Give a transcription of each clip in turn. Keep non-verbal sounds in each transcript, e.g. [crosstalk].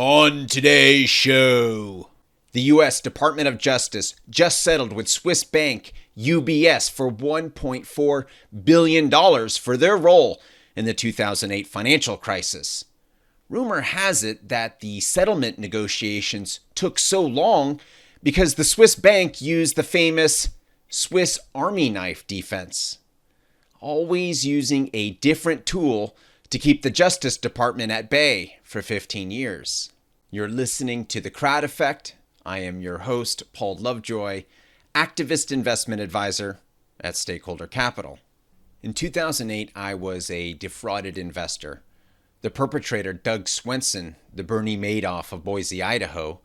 On today's show, the U.S. Department of Justice just settled with Swiss bank UBS for $1.4 billion for their role in the 2008 financial crisis. Rumor has it that the settlement negotiations took so long because the Swiss bank used the famous Swiss Army knife defense, always using a different tool to keep the Justice Department at bay for 15 years. You're listening to The Crowd Effect. I am your host, Paul Lovejoy, activist investment advisor at Stakeholder Capital. In 2008, I was a defrauded investor. The perpetrator, Doug Swenson, the Bernie Madoff of Boise, Idaho,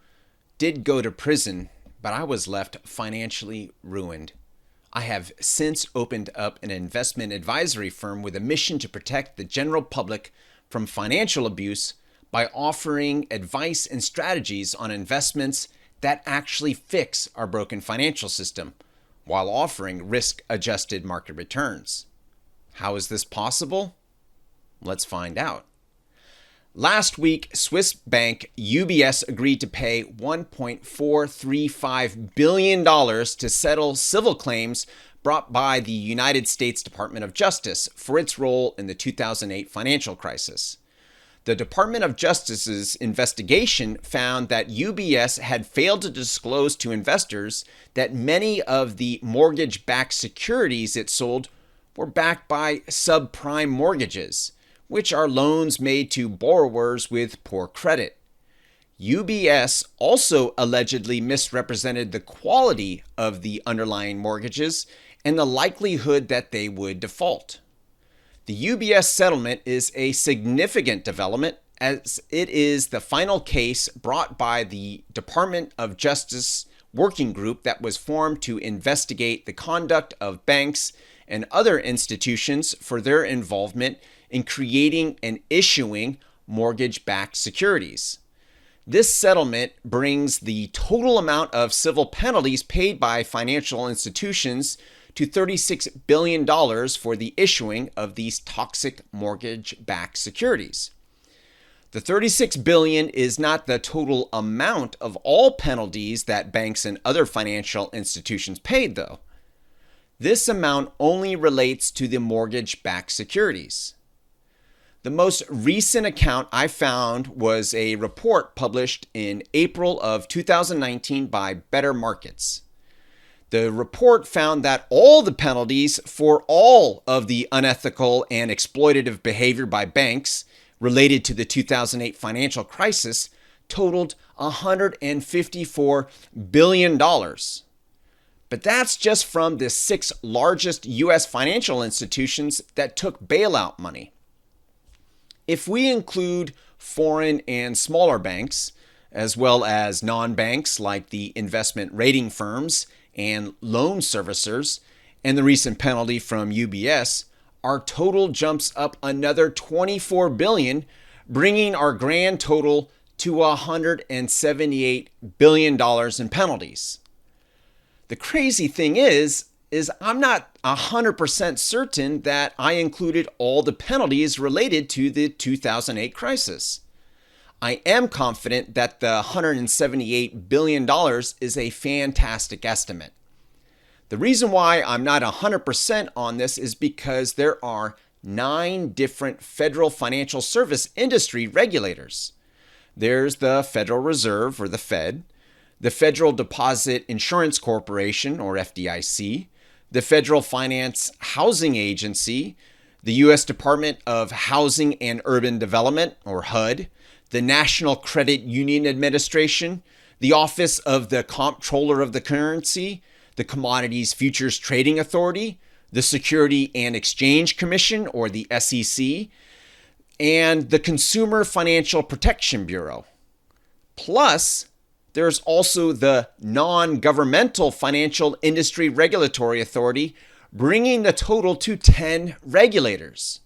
did go to prison, but I was left financially ruined. I have since opened up an investment advisory firm with a mission to protect the general public from financial abuse by offering advice and strategies on investments that actually fix our broken financial system while offering risk adjusted market returns. How is this possible? Let's find out. Last week, Swiss bank UBS agreed to pay $1.435 billion to settle civil claims brought by the United States Department of Justice for its role in the 2008 financial crisis. The Department of Justice's investigation found that UBS had failed to disclose to investors that many of the mortgage backed securities it sold were backed by subprime mortgages which are loans made to borrowers with poor credit. UBS also allegedly misrepresented the quality of the underlying mortgages and the likelihood that they would default. The UBS settlement is a significant development as it is the final case brought by the Department of Justice working group that was formed to investigate the conduct of banks and other institutions for their involvement in creating and issuing mortgage backed securities. This settlement brings the total amount of civil penalties paid by financial institutions to $36 billion for the issuing of these toxic mortgage backed securities. The 36 billion is not the total amount of all penalties that banks and other financial institutions paid though. This amount only relates to the mortgage backed securities. The most recent account I found was a report published in April of 2019 by Better Markets. The report found that all the penalties for all of the unethical and exploitative behavior by banks related to the 2008 financial crisis totaled $154 billion. But that's just from the six largest U.S. financial institutions that took bailout money. If we include foreign and smaller banks, as well as non banks like the investment rating firms and loan servicers, and the recent penalty from UBS, our total jumps up another 24 billion, bringing our grand total to 178 billion dollars in penalties. The crazy thing is is I'm not 100% certain that I included all the penalties related to the 2008 crisis. I am confident that the $178 billion is a fantastic estimate. The reason why I'm not 100% on this is because there are nine different federal financial service industry regulators. There's the Federal Reserve, or the Fed, the Federal Deposit Insurance Corporation, or FDIC, the Federal Finance Housing Agency, the U.S. Department of Housing and Urban Development, or HUD, the National Credit Union Administration, the Office of the Comptroller of the Currency, the Commodities Futures Trading Authority, the Security and Exchange Commission, or the SEC, and the Consumer Financial Protection Bureau. Plus, there's also the non governmental financial industry regulatory authority, bringing the total to 10 regulators.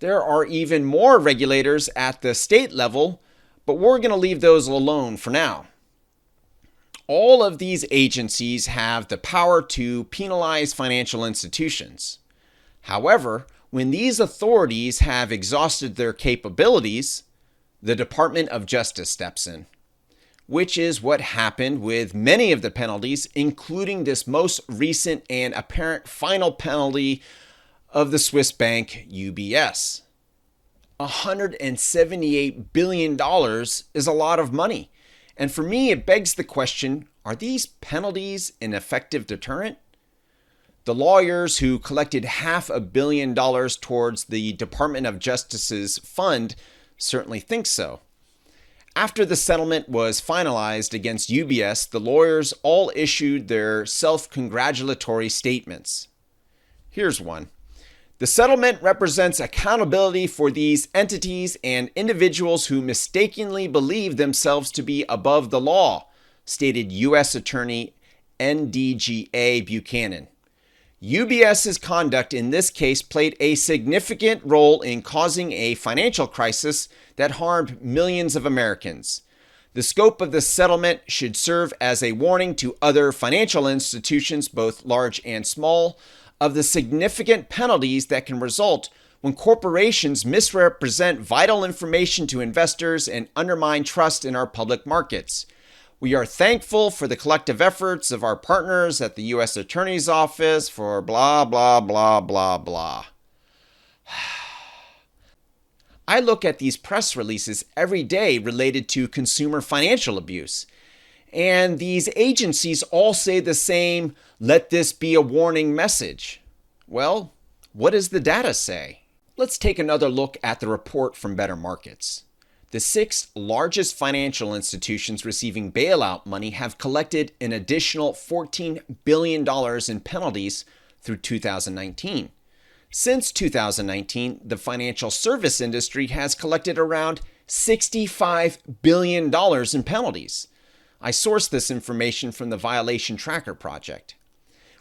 There are even more regulators at the state level, but we're going to leave those alone for now. All of these agencies have the power to penalize financial institutions. However, when these authorities have exhausted their capabilities, the Department of Justice steps in, which is what happened with many of the penalties, including this most recent and apparent final penalty of the Swiss bank UBS. $178 billion is a lot of money. And for me, it begs the question are these penalties an effective deterrent? The lawyers who collected half a billion dollars towards the Department of Justice's fund certainly think so. After the settlement was finalized against UBS, the lawyers all issued their self congratulatory statements. Here's one The settlement represents accountability for these entities and individuals who mistakenly believe themselves to be above the law, stated U.S. Attorney NDGA Buchanan. UBS's conduct in this case played a significant role in causing a financial crisis that harmed millions of Americans. The scope of the settlement should serve as a warning to other financial institutions, both large and small, of the significant penalties that can result when corporations misrepresent vital information to investors and undermine trust in our public markets. We are thankful for the collective efforts of our partners at the U.S. Attorney's Office for blah, blah, blah, blah, blah. [sighs] I look at these press releases every day related to consumer financial abuse. And these agencies all say the same let this be a warning message. Well, what does the data say? Let's take another look at the report from Better Markets. The six largest financial institutions receiving bailout money have collected an additional $14 billion in penalties through 2019. Since 2019, the financial service industry has collected around $65 billion in penalties. I sourced this information from the Violation Tracker Project.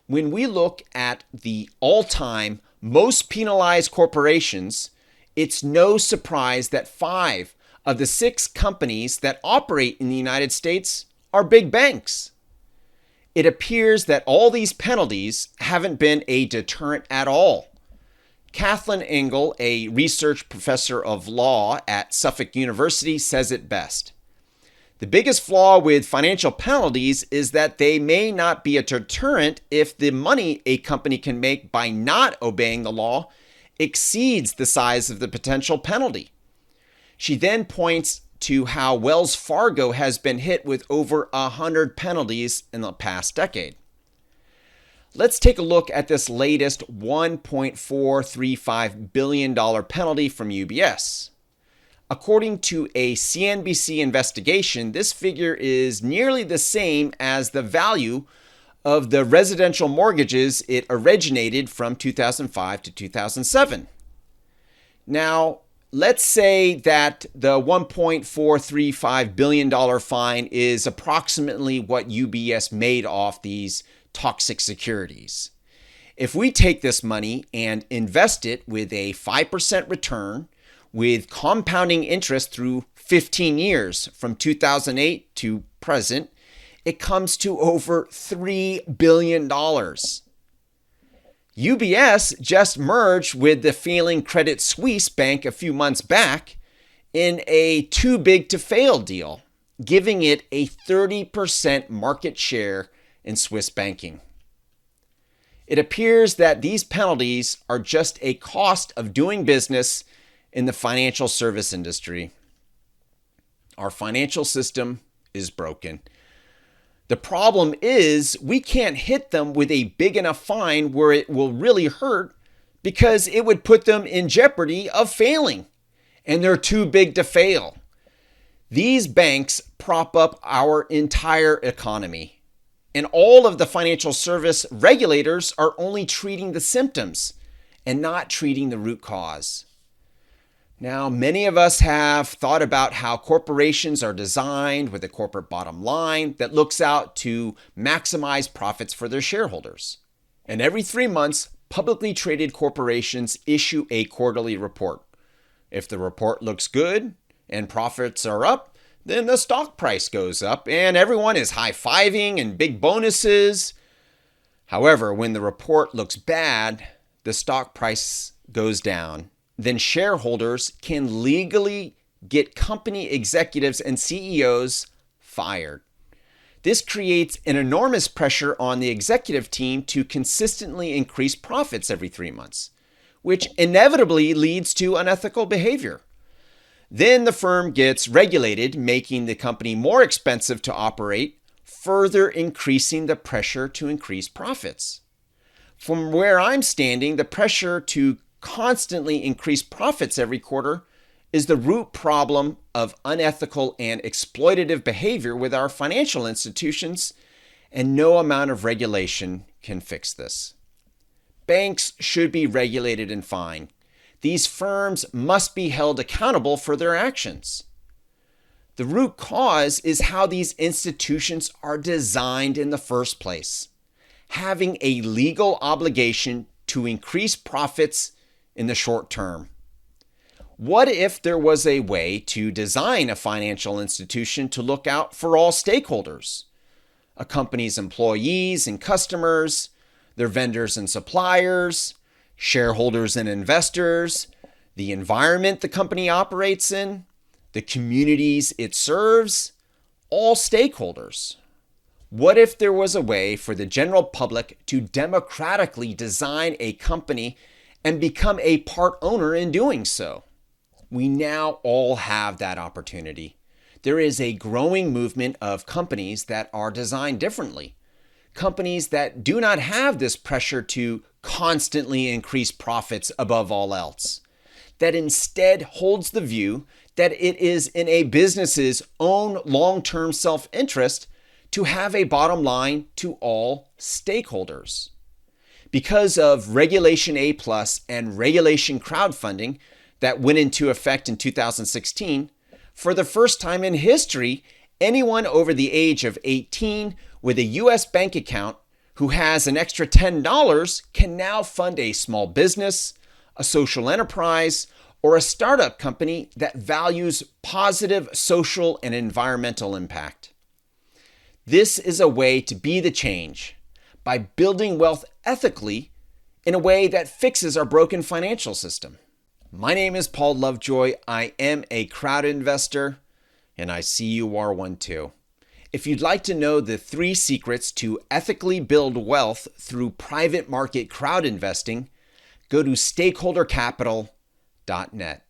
When we look at the all time most penalized corporations, it's no surprise that five of the six companies that operate in the United States are big banks. It appears that all these penalties haven't been a deterrent at all. Kathleen Engel, a research professor of law at Suffolk University, says it best. The biggest flaw with financial penalties is that they may not be a deterrent if the money a company can make by not obeying the law exceeds the size of the potential penalty. She then points to how Wells Fargo has been hit with over 100 penalties in the past decade. Let's take a look at this latest $1.435 billion penalty from UBS. According to a CNBC investigation, this figure is nearly the same as the value of the residential mortgages it originated from 2005 to 2007. Now, let's say that the $1.435 billion fine is approximately what UBS made off these toxic securities. If we take this money and invest it with a 5% return with compounding interest through 15 years from 2008 to present, it comes to over $3 billion. UBS just merged with the failing Credit Suisse bank a few months back in a too big to fail deal, giving it a 30% market share in Swiss banking. It appears that these penalties are just a cost of doing business in the financial service industry. Our financial system is broken the problem is we can't hit them with a big enough fine where it will really hurt because it would put them in jeopardy of failing. And they're too big to fail. These banks prop up our entire economy. And all of the financial service regulators are only treating the symptoms and not treating the root cause. Now, many of us have thought about how corporations are designed with a corporate bottom line that looks out to maximize profits for their shareholders. And every three months, publicly traded corporations issue a quarterly report. If the report looks good and profits are up, then the stock price goes up and everyone is high fiving and big bonuses. However, when the report looks bad, the stock price goes down then shareholders can legally get company executives and CEOs fired. This creates an enormous pressure on the executive team to consistently increase profits every three months, which inevitably leads to unethical behavior. Then the firm gets regulated, making the company more expensive to operate, further increasing the pressure to increase profits. From where I'm standing, the pressure to constantly increase profits every quarter is the root problem of unethical and exploitative behavior with our financial institutions, and no amount of regulation can fix this. Banks should be regulated and fined. These firms must be held accountable for their actions. The root cause is how these institutions are designed in the first place, having a legal obligation to increase profits in the short term. What if there was a way to design a financial institution to look out for all stakeholders? A company's employees and customers, their vendors and suppliers, shareholders and investors, the environment the company operates in, the communities it serves, all stakeholders. What if there was a way for the general public to democratically design a company and become a part owner in doing so? we now all have that opportunity. There is a growing movement of companies that are designed differently. Companies that do not have this pressure to constantly increase profits above all else. That instead holds the view that it is in a business's own long term self interest to have a bottom line to all stakeholders. Because of Regulation A Plus and Regulation Crowdfunding, that went into effect in 2016, for the first time in history, anyone over the age of 18 with a U.S. bank account who has an extra $10 can now fund a small business, a social enterprise, or a startup company that values positive social and environmental impact. This is a way to be the change by building wealth ethically in a way that fixes our broken financial system. My name is Paul Lovejoy. I am a crowd investor, and I see you are one too. If you'd like to know the three secrets to ethically build wealth through private market crowd investing, go to stakeholdercapital.net.